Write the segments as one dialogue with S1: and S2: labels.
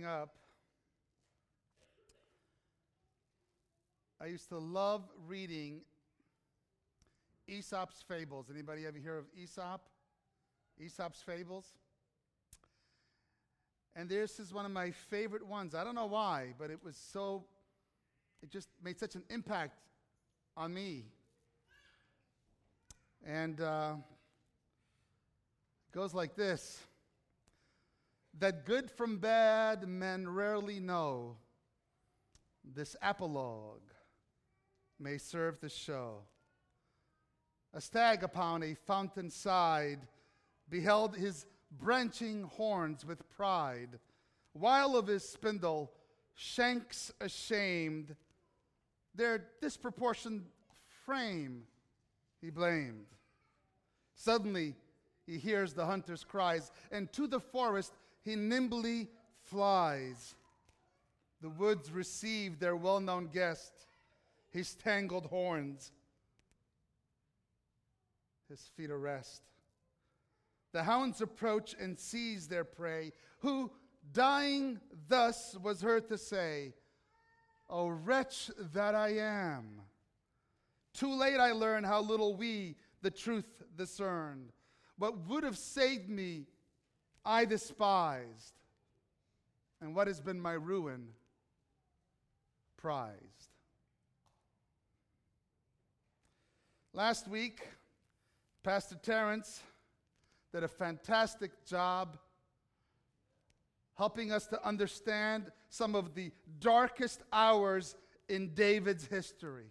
S1: growing up, I used to love reading Aesop's fables. Anybody ever hear of Aesop? Aesop's fables? And this is one of my favorite ones. I don't know why, but it was so, it just made such an impact on me. And uh, it goes like this That good from bad men rarely know, this apologue may serve to show. A stag upon a fountain side beheld his branching horns with pride, while of his spindle, shanks ashamed, their disproportioned frame he blamed. Suddenly he hears the hunter's cries, and to the forest he nimbly flies. The woods receive their well known guest, his tangled horns, his feet arrest. The hounds approach and seize their prey, who, dying thus, was heard to say, O wretch that I am! Too late I learn how little we the truth discerned. What would have saved me, I despised. And what has been my ruin, prized. Last week, Pastor Terrence did a fantastic job helping us to understand some of the darkest hours in David's history.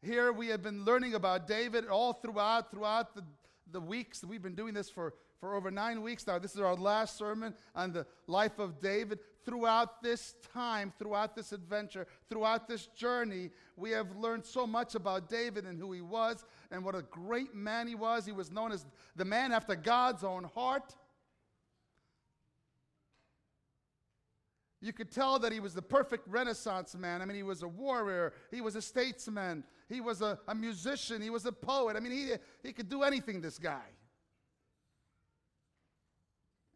S1: Here we have been learning about David all throughout, throughout the, the weeks. We've been doing this for, for over nine weeks now. This is our last sermon on the life of David. Throughout this time, throughout this adventure, throughout this journey, we have learned so much about David and who he was and what a great man he was. He was known as the man after God's own heart. You could tell that he was the perfect Renaissance man. I mean, he was a warrior, he was a statesman, he was a, a musician, he was a poet. I mean, he, he could do anything, this guy.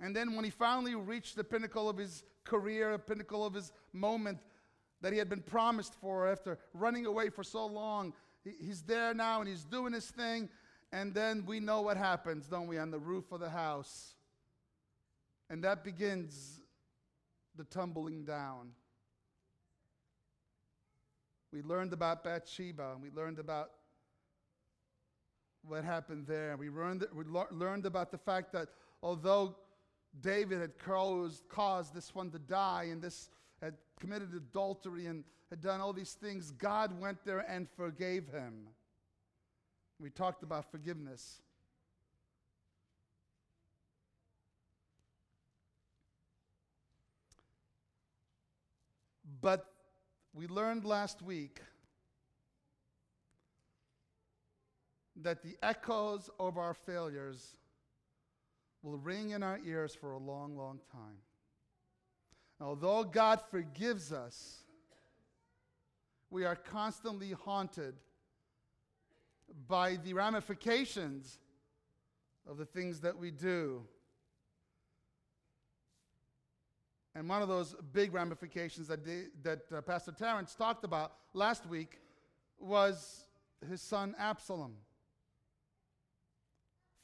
S1: And then when he finally reached the pinnacle of his career, a pinnacle of his moment that he had been promised for after running away for so long, he, he's there now and he's doing his thing. And then we know what happens, don't we, on the roof of the house. And that begins the tumbling down. We learned about Bathsheba, and we learned about what happened there. We learned, we learned about the fact that although David had caused, caused this one to die and this had committed adultery and had done all these things, God went there and forgave him. We talked about forgiveness. But we learned last week that the echoes of our failures will ring in our ears for a long, long time. Although God forgives us, we are constantly haunted by the ramifications of the things that we do. And one of those big ramifications that, that uh, Pastor Terrence talked about last week was his son Absalom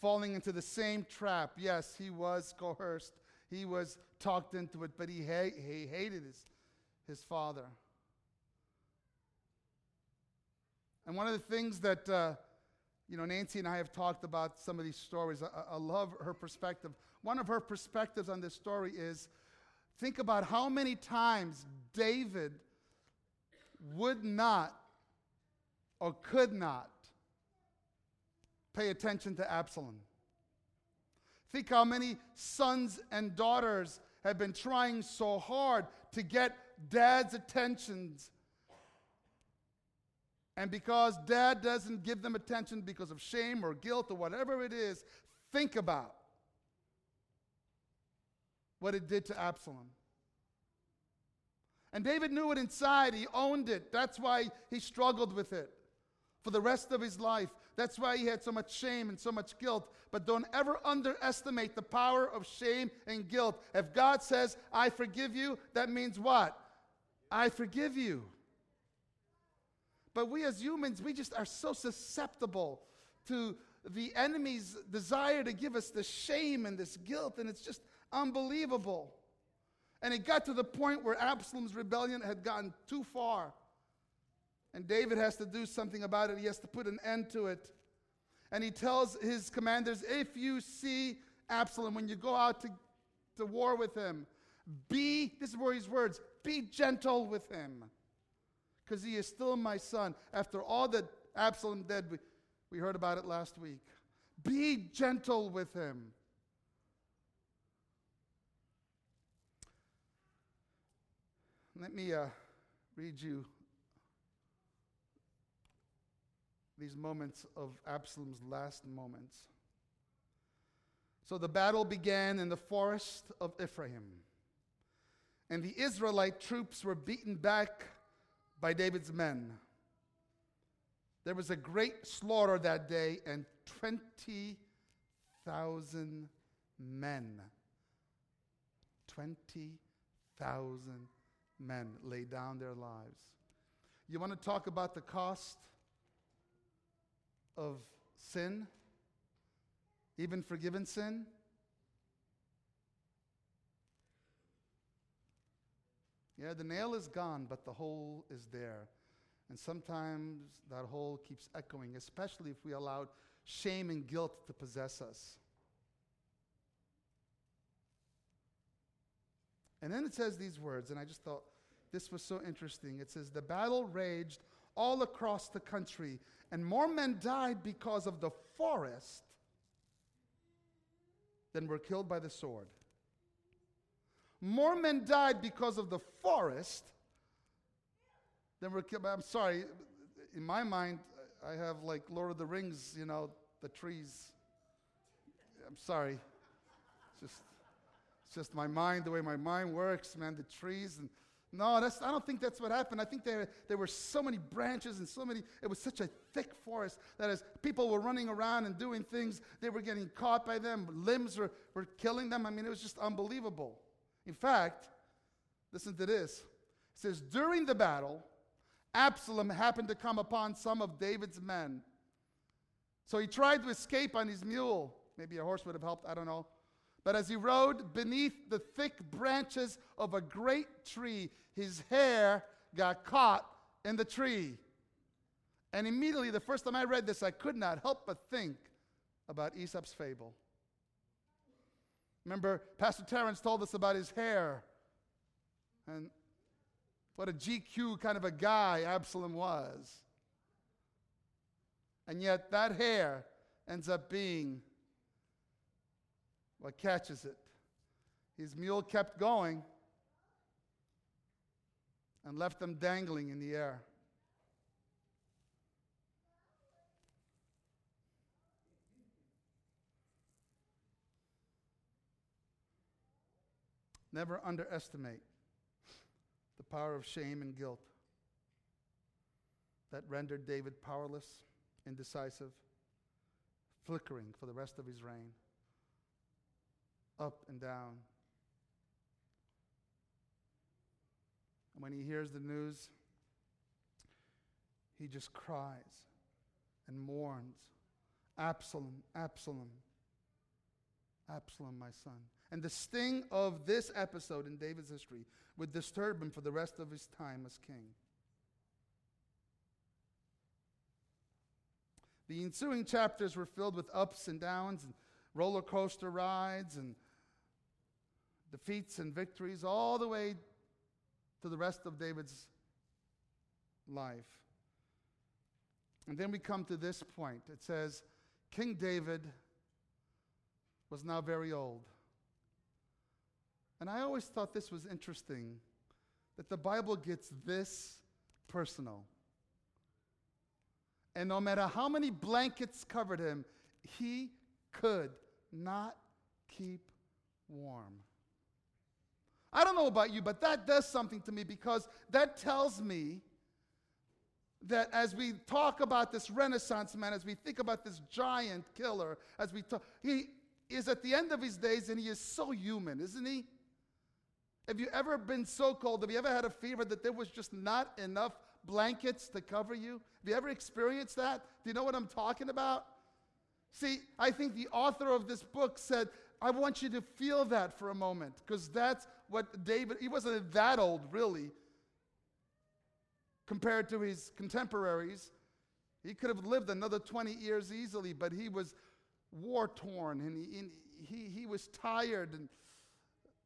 S1: falling into the same trap. Yes, he was coerced, he was talked into it, but he, ha- he hated his, his father. And one of the things that, uh, you know, Nancy and I have talked about some of these stories. I, I love her perspective. One of her perspectives on this story is Think about how many times David would not or could not pay attention to Absalom. Think how many sons and daughters have been trying so hard to get dad's attentions. And because dad doesn't give them attention because of shame or guilt or whatever it is, think about what it did to Absalom. And David knew it inside, he owned it. That's why he struggled with it. for the rest of his life. That's why he had so much shame and so much guilt. But don't ever underestimate the power of shame and guilt. If God says, I forgive you, that means what? I forgive you. But we as humans, we just are so susceptible to the enemy's desire to give us this shame and this guilt, and it's just unbelievable. And it got to the point where Absalom's rebellion had gotten too far. And David has to do something about it. He has to put an end to it. And he tells his commanders if you see Absalom, when you go out to, to war with him, be, this is where his words, be gentle with him. Because he is still my son. After all that Absalom did, we, we heard about it last week. Be gentle with him. Let me uh, read you these moments of Absalom's last moments. So the battle began in the forest of Ephraim, and the Israelite troops were beaten back by David's men. There was a great slaughter that day, and 20,000 men. 20,000 men lay down their lives. You want to talk about the cost of sin? Even forgiven sin? Yeah, the nail is gone, but the hole is there. And sometimes that hole keeps echoing, especially if we allow shame and guilt to possess us. And then it says these words, and I just thought this was so interesting. It says, The battle raged all across the country, and more men died because of the forest than were killed by the sword. More men died because of the forest than were killed. I'm sorry, in my mind, I have like Lord of the Rings, you know, the trees. I'm sorry. It's just, it's just my mind, the way my mind works, man, the trees. And no, that's, I don't think that's what happened. I think there, there were so many branches and so many, it was such a thick forest that as people were running around and doing things, they were getting caught by them. Limbs were, were killing them. I mean, it was just unbelievable. In fact, listen to this. It says, during the battle, Absalom happened to come upon some of David's men. So he tried to escape on his mule. Maybe a horse would have helped, I don't know. But as he rode beneath the thick branches of a great tree, his hair got caught in the tree. And immediately, the first time I read this, I could not help but think about Aesop's fable. Remember, Pastor Terrence told us about his hair and what a GQ kind of a guy Absalom was. And yet, that hair ends up being what catches it. His mule kept going and left them dangling in the air. Never underestimate the power of shame and guilt that rendered David powerless, indecisive, flickering for the rest of his reign, up and down. And when he hears the news, he just cries and mourns Absalom, Absalom, Absalom, my son. And the sting of this episode in David's history would disturb him for the rest of his time as king. The ensuing chapters were filled with ups and downs and roller coaster rides and defeats and victories all the way to the rest of David's life. And then we come to this point. It says, King David was now very old. And I always thought this was interesting that the Bible gets this personal. And no matter how many blankets covered him, he could not keep warm. I don't know about you, but that does something to me because that tells me that as we talk about this Renaissance man, as we think about this giant killer, as we talk, he is at the end of his days and he is so human, isn't he? Have you ever been so cold? Have you ever had a fever that there was just not enough blankets to cover you? Have you ever experienced that? Do you know what I'm talking about? See, I think the author of this book said, I want you to feel that for a moment, because that's what David, he wasn't that old, really, compared to his contemporaries. He could have lived another 20 years easily, but he was war torn and he, he, he was tired and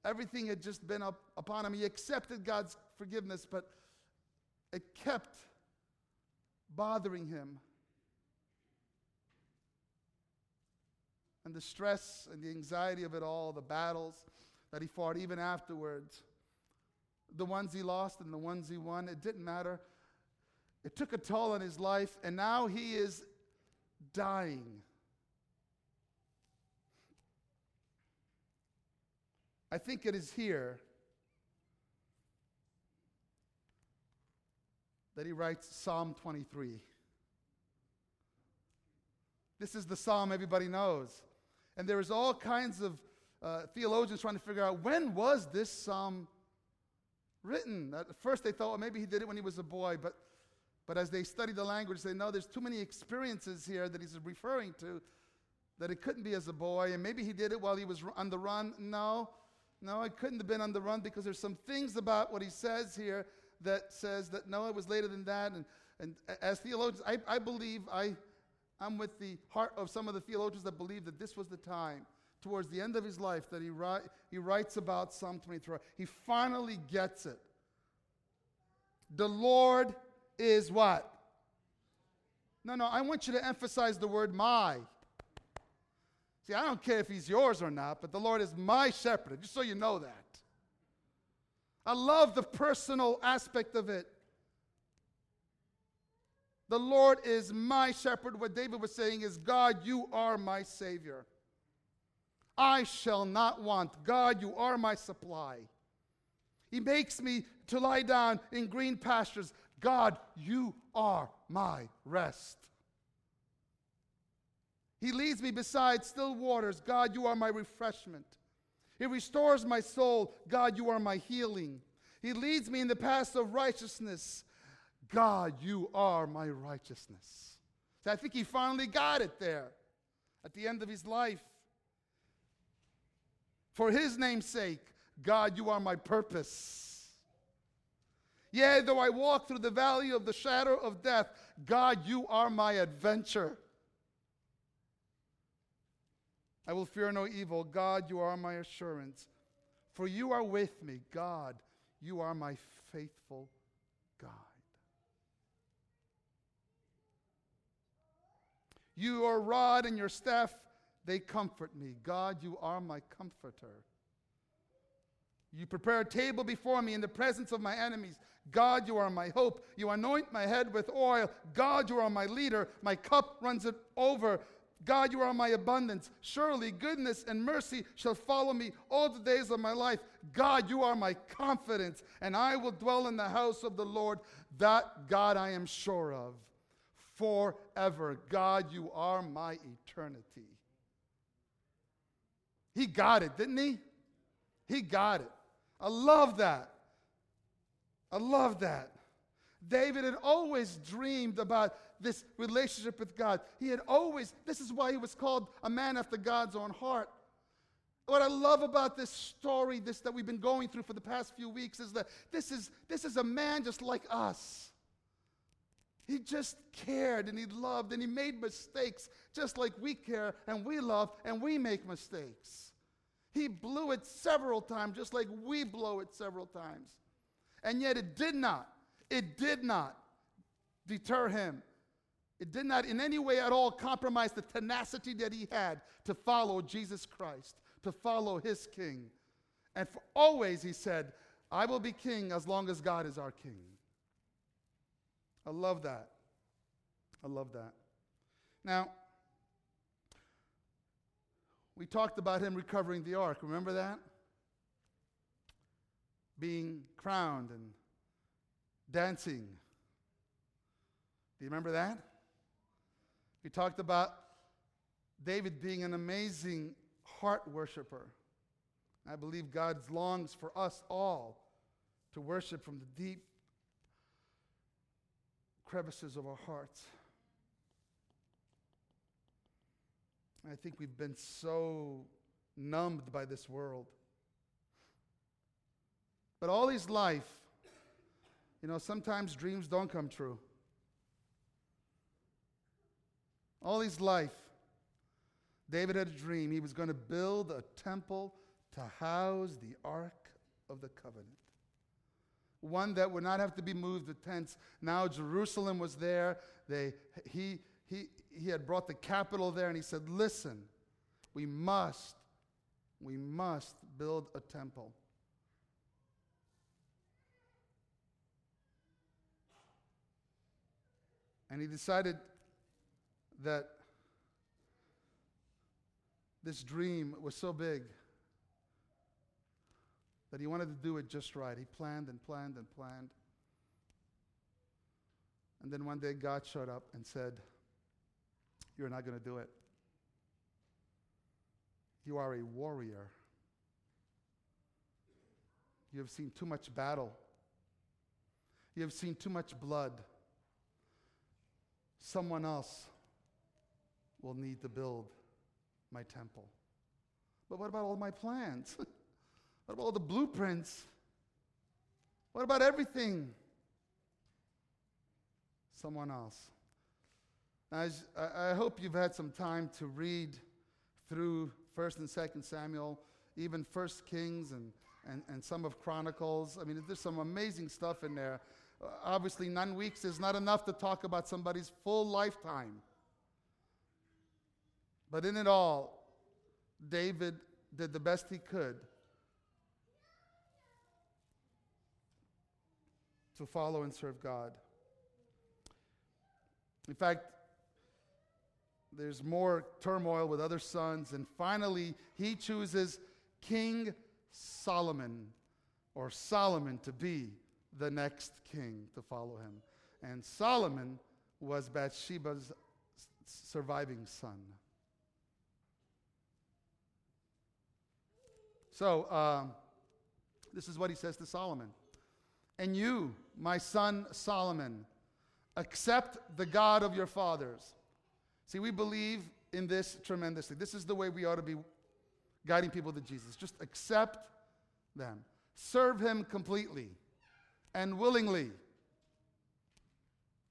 S1: everything had just been up upon him. He accepted God's forgiveness, but it kept bothering him. And the stress and the anxiety of it all, the battles that he fought even afterwards, the ones he lost and the ones he won, it didn't matter. It took a toll on his life, and now he is dying. I think it is here that he writes Psalm 23. This is the psalm everybody knows. And there is all kinds of uh, theologians trying to figure out when was this psalm written. At first, they thought well, maybe he did it when he was a boy, but, but as they study the language, they know there's too many experiences here that he's referring to that it couldn't be as a boy. And maybe he did it while he was on the run. No, no, it couldn't have been on the run because there's some things about what he says here that says that no, it was later than that. And, and as theologians, I, I believe I, I'm with the heart of some of the theologians that believe that this was the time towards the end of his life that he, he writes about Psalm 23. He finally gets it. The Lord is what? No, no, I want you to emphasize the word my. See, I don't care if he's yours or not, but the Lord is my shepherd, just so you know that. I love the personal aspect of it. The Lord is my shepherd. What David was saying is, God, you are my Savior. I shall not want. God, you are my supply. He makes me to lie down in green pastures. God, you are my rest. He leads me beside still waters. God, you are my refreshment. He restores my soul. God, you are my healing. He leads me in the paths of righteousness. God, you are my righteousness. So I think he finally got it there at the end of his life. For his name's sake, God, you are my purpose. Yea, though I walk through the valley of the shadow of death, God, you are my adventure. I will fear no evil. God, you are my assurance. For you are with me. God, you are my faithful guide. Your rod and your staff, they comfort me. God, you are my comforter. You prepare a table before me in the presence of my enemies. God, you are my hope. You anoint my head with oil. God, you are my leader. My cup runs it over. God, you are my abundance. Surely goodness and mercy shall follow me all the days of my life. God, you are my confidence, and I will dwell in the house of the Lord. That God I am sure of forever. God, you are my eternity. He got it, didn't he? He got it. I love that. I love that. David had always dreamed about this relationship with God. He had always, this is why he was called a man after God's own heart. What I love about this story, this that we've been going through for the past few weeks, is that this is, this is a man just like us. He just cared and he loved and he made mistakes just like we care and we love and we make mistakes. He blew it several times just like we blow it several times. And yet it did not, it did not deter him it did not in any way at all compromise the tenacity that he had to follow Jesus Christ, to follow his king. And for always he said, I will be king as long as God is our king. I love that. I love that. Now, we talked about him recovering the ark. Remember that? Being crowned and dancing Do you remember that? We talked about David being an amazing heart worshiper. I believe God longs for us all to worship from the deep crevices of our hearts. I think we've been so numbed by this world. But all his life, you know, sometimes dreams don't come true. All his life, David had a dream. He was going to build a temple to house the Ark of the Covenant. One that would not have to be moved the tents. Now Jerusalem was there. They, he, he, he had brought the capital there, and he said, Listen, we must, we must build a temple. And he decided that this dream was so big that he wanted to do it just right. He planned and planned and planned. And then one day God showed up and said, You're not going to do it. You are a warrior. You have seen too much battle. You have seen too much blood. Someone else will need to build my temple. But what about all my plans? what about all the blueprints? What about everything? Someone else. Now, I, hope you've had some time to read through 1st and 2nd Samuel, even 1st Kings and, and, and some of Chronicles. I mean, there's some amazing stuff in there. Uh, obviously, nine weeks is not enough to talk about somebody's full lifetime. But in it all, David did the best he could to follow and serve God. In fact, there's more turmoil with other sons, and finally, he chooses King Solomon, or Solomon, to be the next king to follow him. And Solomon was Bathsheba's surviving son. So, um, this is what he says to Solomon. And you, my son Solomon, accept the God of your fathers. See, we believe in this tremendously. This is the way we ought to be guiding people to Jesus. Just accept them, serve him completely and willingly.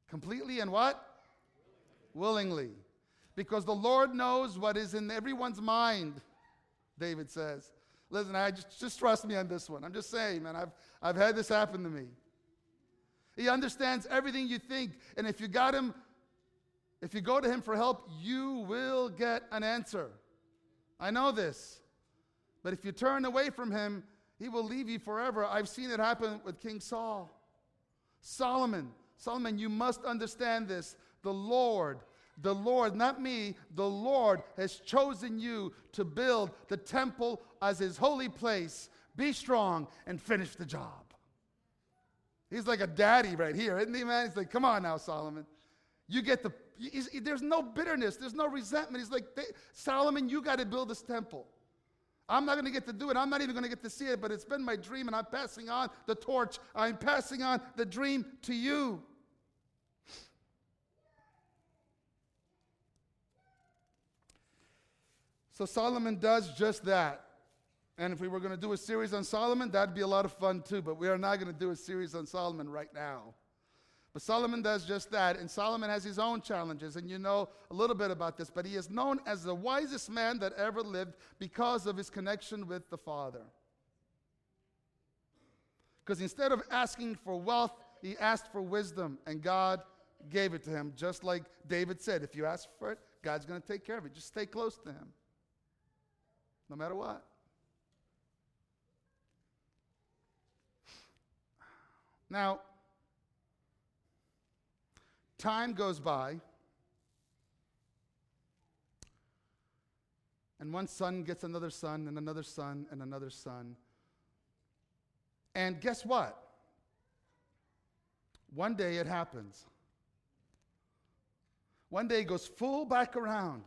S1: Completely and what? Willingly. Because the Lord knows what is in everyone's mind, David says. Listen, I just, just trust me on this one. I'm just saying, man, I've, I've had this happen to me. He understands everything you think. And if you got him, if you go to him for help, you will get an answer. I know this. But if you turn away from him, he will leave you forever. I've seen it happen with King Saul. Solomon, Solomon, you must understand this. The Lord the Lord, not me, the Lord has chosen you to build the temple as his holy place. Be strong and finish the job. He's like a daddy right here, isn't he, man? He's like, come on now, Solomon. You get the, there's no bitterness, there's no resentment. He's like, Solomon, you got to build this temple. I'm not going to get to do it. I'm not even going to get to see it, but it's been my dream, and I'm passing on the torch. I'm passing on the dream to you. So Solomon does just that. And if we were going to do a series on Solomon, that'd be a lot of fun too. But we are not going to do a series on Solomon right now. But Solomon does just that. And Solomon has his own challenges. And you know a little bit about this. But he is known as the wisest man that ever lived because of his connection with the Father. Because instead of asking for wealth, he asked for wisdom. And God gave it to him. Just like David said if you ask for it, God's going to take care of it. Just stay close to him no matter what. Now, time goes by, and one son gets another son, and another son, and another son. And guess what? One day it happens. one day it goes full back around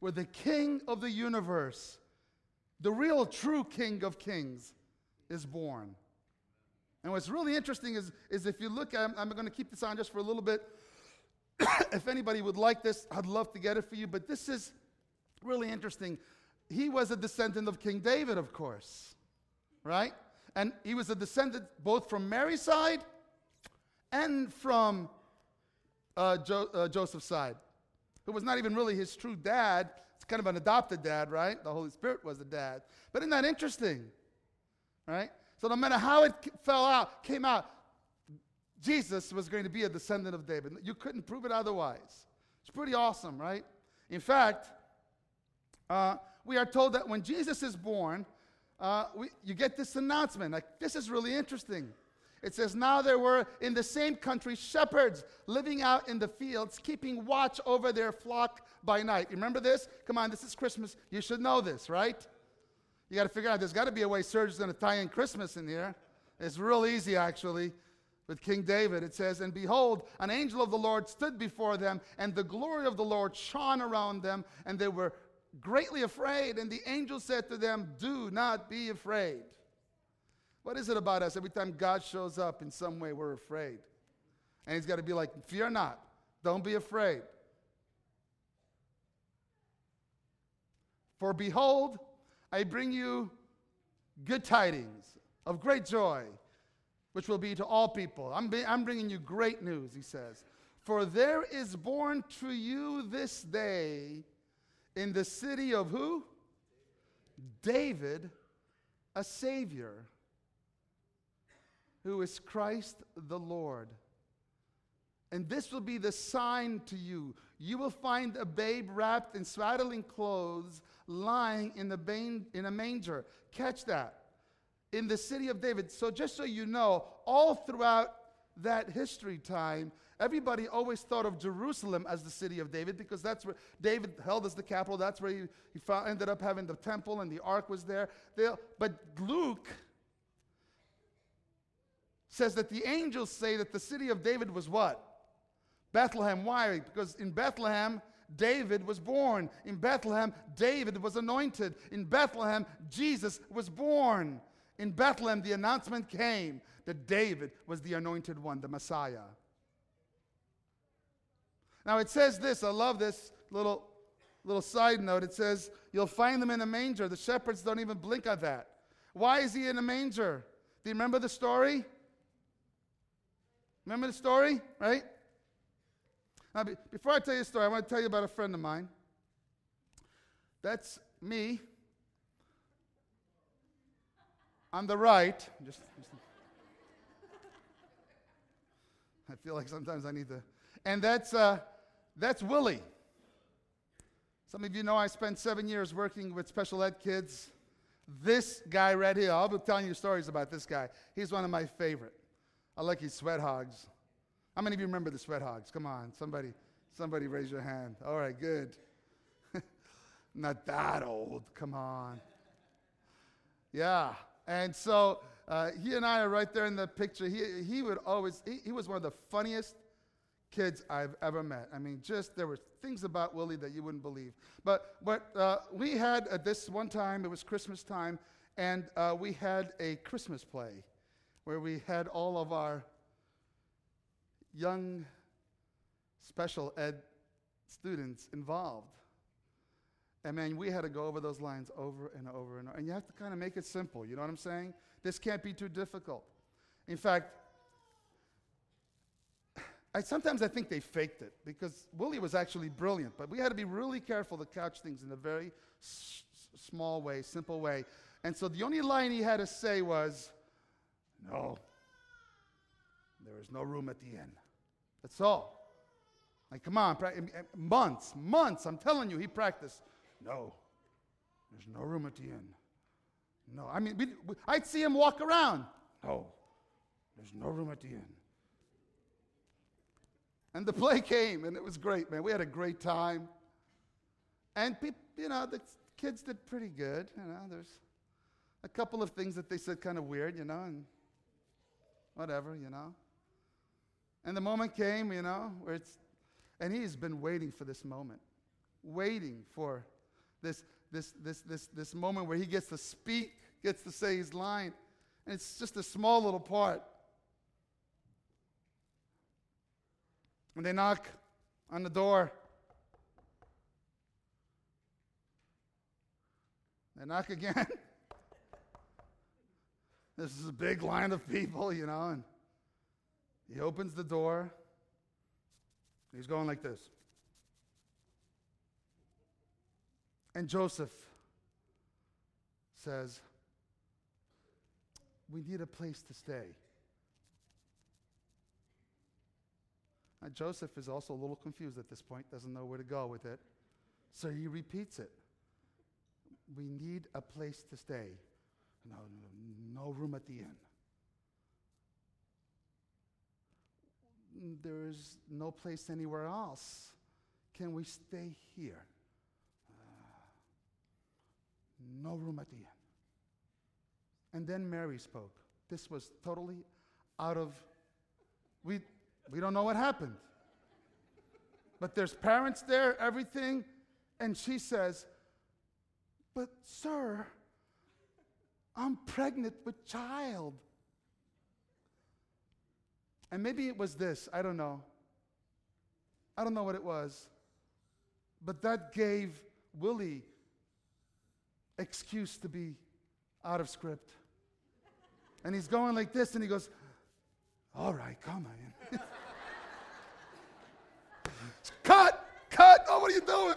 S1: where the king of the universe, the real true king of kings, is born. And what's really interesting is, is if you look, I'm, I'm going to keep this on just for a little bit. if anybody would like this, I'd love to get it for you. But this is really interesting. He was a descendant of King David, of course, right? And he was a descendant both from Mary's side and from uh, jo- uh, Joseph's side, who was not even really his true dad. It's kind of an adopted dad, right? The Holy Spirit was the dad. But isn't that interesting? Right? So no matter how it fell out, came out, Jesus was going to be a descendant of David. You couldn't prove it otherwise. It's pretty awesome, right? In fact, uh, we are told that when Jesus is born, uh, we, you get this announcement. Like, this is really interesting. It says, Now there were in the same country shepherds living out in the fields, keeping watch over their flock by night. You remember this? Come on, this is Christmas. You should know this, right? You got to figure out there's got to be a way Serge's going to tie in Christmas in here. It's real easy, actually. With King David, it says, And behold, an angel of the Lord stood before them, and the glory of the Lord shone around them, and they were greatly afraid. And the angel said to them, Do not be afraid. What is it about us? Every time God shows up in some way, we're afraid. And He's got to be like, Fear not, don't be afraid. For behold, I bring you good tidings of great joy, which will be to all people. I'm, be, I'm bringing you great news, he says. For there is born to you this day in the city of who? David, a Savior, who is Christ the Lord. And this will be the sign to you. You will find a babe wrapped in swaddling clothes lying in, the ban- in a manger. Catch that. In the city of David. So, just so you know, all throughout that history time, everybody always thought of Jerusalem as the city of David because that's where David held as the capital. That's where he, he found, ended up having the temple and the ark was there. They, but Luke says that the angels say that the city of David was what? Bethlehem. Why? Because in Bethlehem, David was born. In Bethlehem, David was anointed. In Bethlehem, Jesus was born. In Bethlehem, the announcement came that David was the anointed one, the Messiah. Now it says this, I love this little, little side note. It says, You'll find them in a manger. The shepherds don't even blink at that. Why is he in a manger? Do you remember the story? Remember the story, right? Now, be, before I tell you a story, I want to tell you about a friend of mine. That's me. On the right, just, just I feel like sometimes I need to. And that's, uh, that's Willie. Some of you know I spent seven years working with special ed kids. This guy right here, I'll be telling you stories about this guy. He's one of my favorite. I like his sweat hogs. How many of you remember the sweat hogs? Come on, somebody, somebody raise your hand. All right, good. Not that old. Come on. Yeah. And so uh, he and I are right there in the picture. He, he would always, he, he was one of the funniest kids I've ever met. I mean, just there were things about Willie that you wouldn't believe. But what uh, we had at this one time, it was Christmas time, and uh, we had a Christmas play where we had all of our young special ed students involved. And man, we had to go over those lines over and over and over. And you have to kind of make it simple. You know what I'm saying? This can't be too difficult. In fact, I, sometimes I think they faked it because Willie was actually brilliant, but we had to be really careful to couch things in a very s- small way, simple way. And so the only line he had to say was, no. There is no room at the inn. That's all. Like, come on, months, months, I'm telling you, he practiced. No, there's no room at the inn. No, I mean, we, we, I'd see him walk around. No, there's no room at the inn. And the play came, and it was great, man. We had a great time. And, people, you know, the kids did pretty good. You know, there's a couple of things that they said kind of weird, you know, and whatever, you know. And the moment came, you know, where it's And he's been waiting for this moment, waiting for this, this, this, this, this moment where he gets to speak, gets to say his line. And it's just a small little part. And they knock on the door, they knock again. this is a big line of people, you know, and he opens the door. He's going like this. And Joseph says, We need a place to stay. Now, Joseph is also a little confused at this point, doesn't know where to go with it. So he repeats it. We need a place to stay. No, no, no room at the inn. There's no place anywhere else. Can we stay here? Uh, no room at the inn. And then Mary spoke. This was totally out of, we, we don't know what happened. But there's parents there, everything. And she says, But, sir, I'm pregnant with child. And maybe it was this, I don't know. I don't know what it was. But that gave Willie excuse to be out of script. And he's going like this, and he goes, All right, come on. cut, cut. Oh, what are you doing?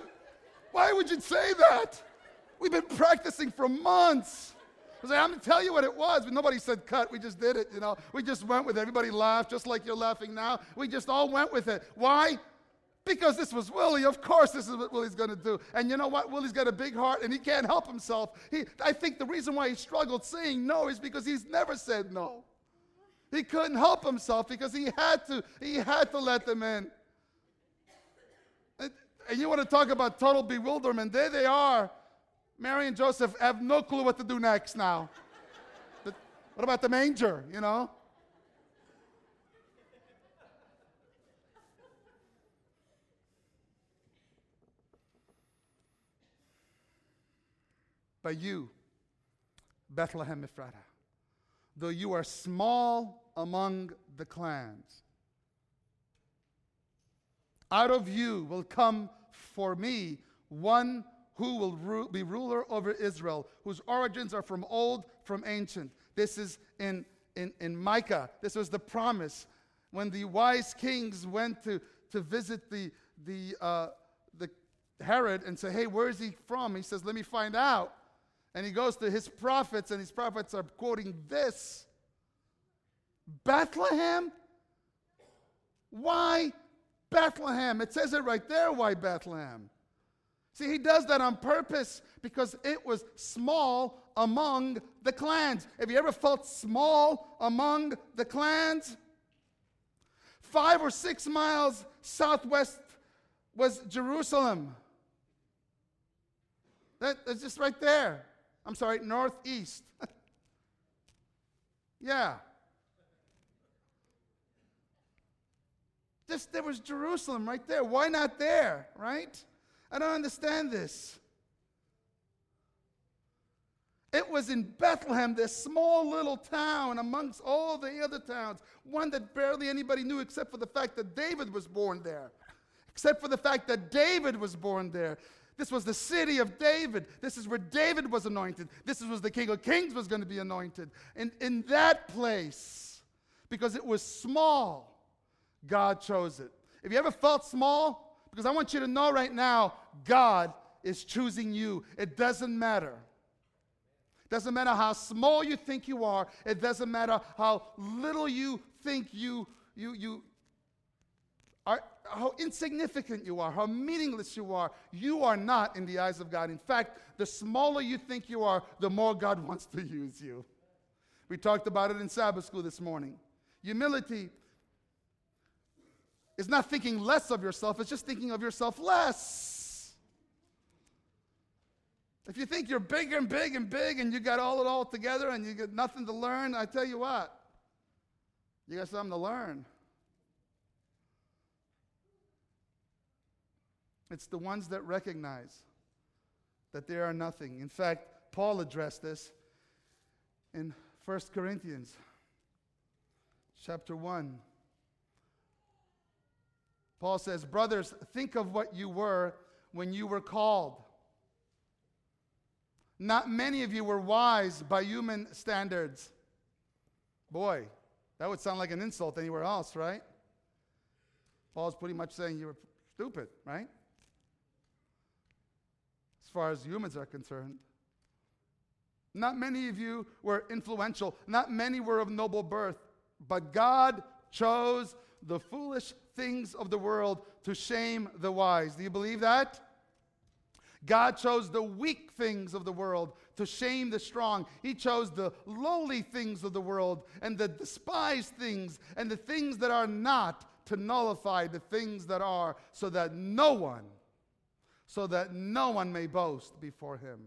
S1: Why would you say that? We've been practicing for months. I was like, I'm going to tell you what it was, but nobody said cut. We just did it, you know. We just went with it. Everybody laughed, just like you're laughing now. We just all went with it. Why? Because this was Willie. Of course, this is what Willie's going to do. And you know what? Willie's got a big heart and he can't help himself. He, I think the reason why he struggled saying no is because he's never said no. He couldn't help himself because he had to. He had to let them in. And, and you want to talk about total bewilderment? There they are Mary and Joseph have no clue what to do next now. the, what about the manger, you know? But you, Bethlehem Ephratah, though you are small among the clans, out of you will come for me one who will ru- be ruler over Israel, whose origins are from old, from ancient. This is in, in, in Micah. This was the promise. When the wise kings went to, to visit the, the, uh, the Herod and say, hey, where is he from? He says, let me find out. And he goes to his prophets, and his prophets are quoting this Bethlehem? Why Bethlehem? It says it right there, why Bethlehem? See, he does that on purpose because it was small among the clans. Have you ever felt small among the clans? Five or six miles southwest was Jerusalem. That, that's just right there. I'm sorry, northeast. yeah. Just there was Jerusalem right there. Why not there, right? I don't understand this. It was in Bethlehem, this small little town amongst all the other towns, one that barely anybody knew except for the fact that David was born there. Except for the fact that David was born there. This was the city of David. This is where David was anointed. This was the King of Kings was going to be anointed. And in that place, because it was small, God chose it. If you ever felt small, because I want you to know right now, God is choosing you. It doesn't matter. It doesn't matter how small you think you are. It doesn't matter how little you think you, you, you are, how insignificant you are, how meaningless you are. You are not in the eyes of God. In fact, the smaller you think you are, the more God wants to use you. We talked about it in Sabbath school this morning. Humility is not thinking less of yourself, it's just thinking of yourself less. If you think you're big and big and big and you got all it all together and you got nothing to learn, I tell you what, you got something to learn. It's the ones that recognize that they are nothing. In fact, Paul addressed this in 1 Corinthians chapter 1. Paul says, Brothers, think of what you were when you were called. Not many of you were wise by human standards. Boy, that would sound like an insult anywhere else, right? Paul's pretty much saying you were stupid, right? As far as humans are concerned. Not many of you were influential. Not many were of noble birth. But God chose the foolish things of the world to shame the wise. Do you believe that? God chose the weak things of the world to shame the strong. He chose the lowly things of the world and the despised things and the things that are not to nullify the things that are, so that no one, so that no one may boast before him.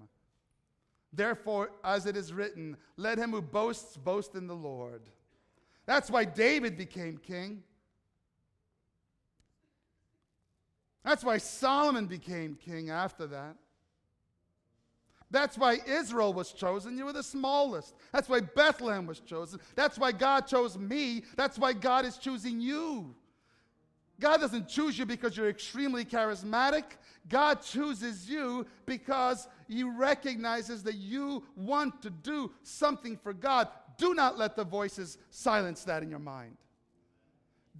S1: Therefore, as it is written, let him who boasts boast in the Lord. That's why David became king. That's why Solomon became king after that. That's why Israel was chosen. You were the smallest. That's why Bethlehem was chosen. That's why God chose me. That's why God is choosing you. God doesn't choose you because you're extremely charismatic. God chooses you because He recognizes that you want to do something for God. Do not let the voices silence that in your mind.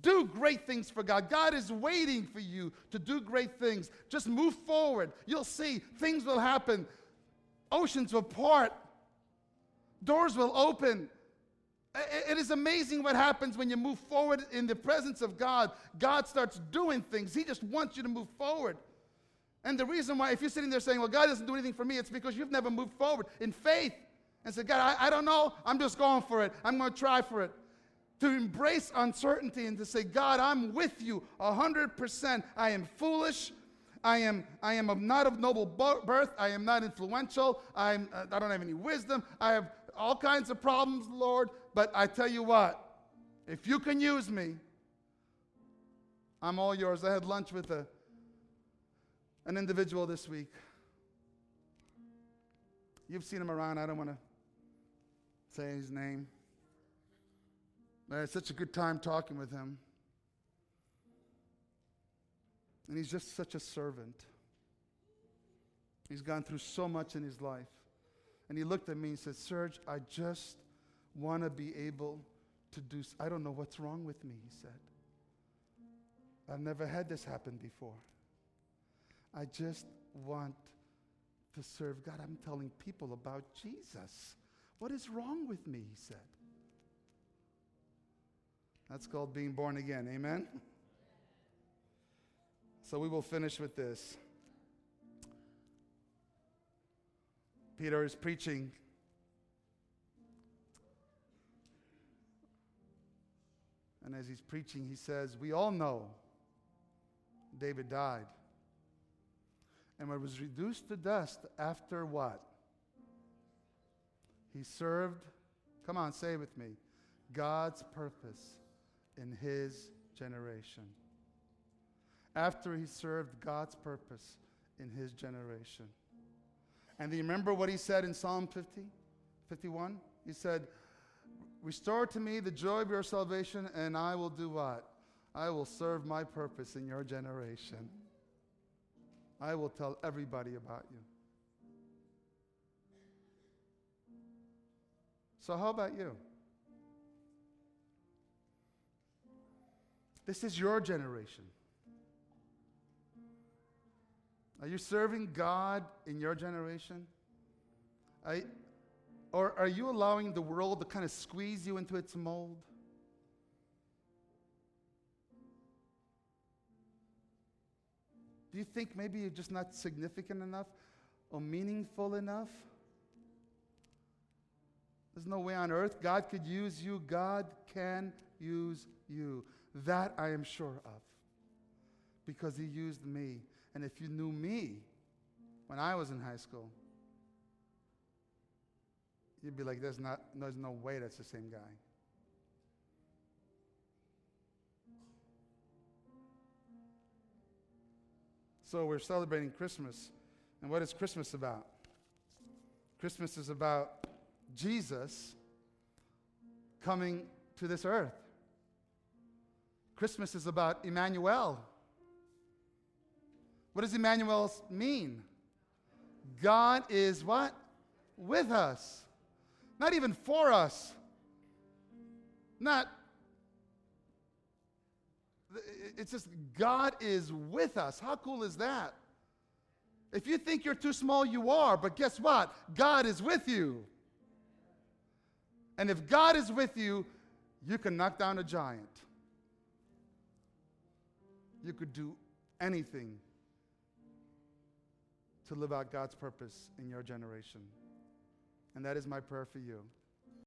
S1: Do great things for God. God is waiting for you to do great things. Just move forward. You'll see things will happen, oceans will part, doors will open. It is amazing what happens when you move forward in the presence of God. God starts doing things. He just wants you to move forward. And the reason why, if you're sitting there saying, Well, God doesn't do anything for me, it's because you've never moved forward in faith and said, God, I, I don't know. I'm just going for it. I'm going to try for it. To embrace uncertainty and to say, God, I'm with you 100%. I am foolish. I am, I am of not of noble birth. I am not influential. I'm, I don't have any wisdom. I have all kinds of problems, Lord. But I tell you what, if you can use me, I'm all yours. I had lunch with a, an individual this week. You've seen him around. I don't want to say his name. I had such a good time talking with him. And he's just such a servant. He's gone through so much in his life. And he looked at me and said, Serge, I just want to be able to do. I don't know what's wrong with me, he said. I've never had this happen before. I just want to serve God. I'm telling people about Jesus. What is wrong with me? He said. That's called being born again. Amen? So we will finish with this. Peter is preaching And as he's preaching, he says, We all know David died and was reduced to dust after what? He served, come on, say it with me, God's purpose in his generation. After he served God's purpose in his generation. And do you remember what he said in Psalm 50, 51? He said, Restore to me the joy of your salvation, and I will do what? I will serve my purpose in your generation. I will tell everybody about you. So, how about you? This is your generation. Are you serving God in your generation? I, or are you allowing the world to kind of squeeze you into its mold? Do you think maybe you're just not significant enough or meaningful enough? There's no way on earth God could use you. God can use you. That I am sure of. Because He used me. And if you knew me when I was in high school, you'd be like, there's, not, there's no way that's the same guy. So we're celebrating Christmas. And what is Christmas about? Christmas is about Jesus coming to this earth. Christmas is about Emmanuel. What does Emmanuel mean? God is what? With us. Not even for us. Not, it's just God is with us. How cool is that? If you think you're too small, you are, but guess what? God is with you. And if God is with you, you can knock down a giant. You could do anything to live out God's purpose in your generation. And that is my prayer for you.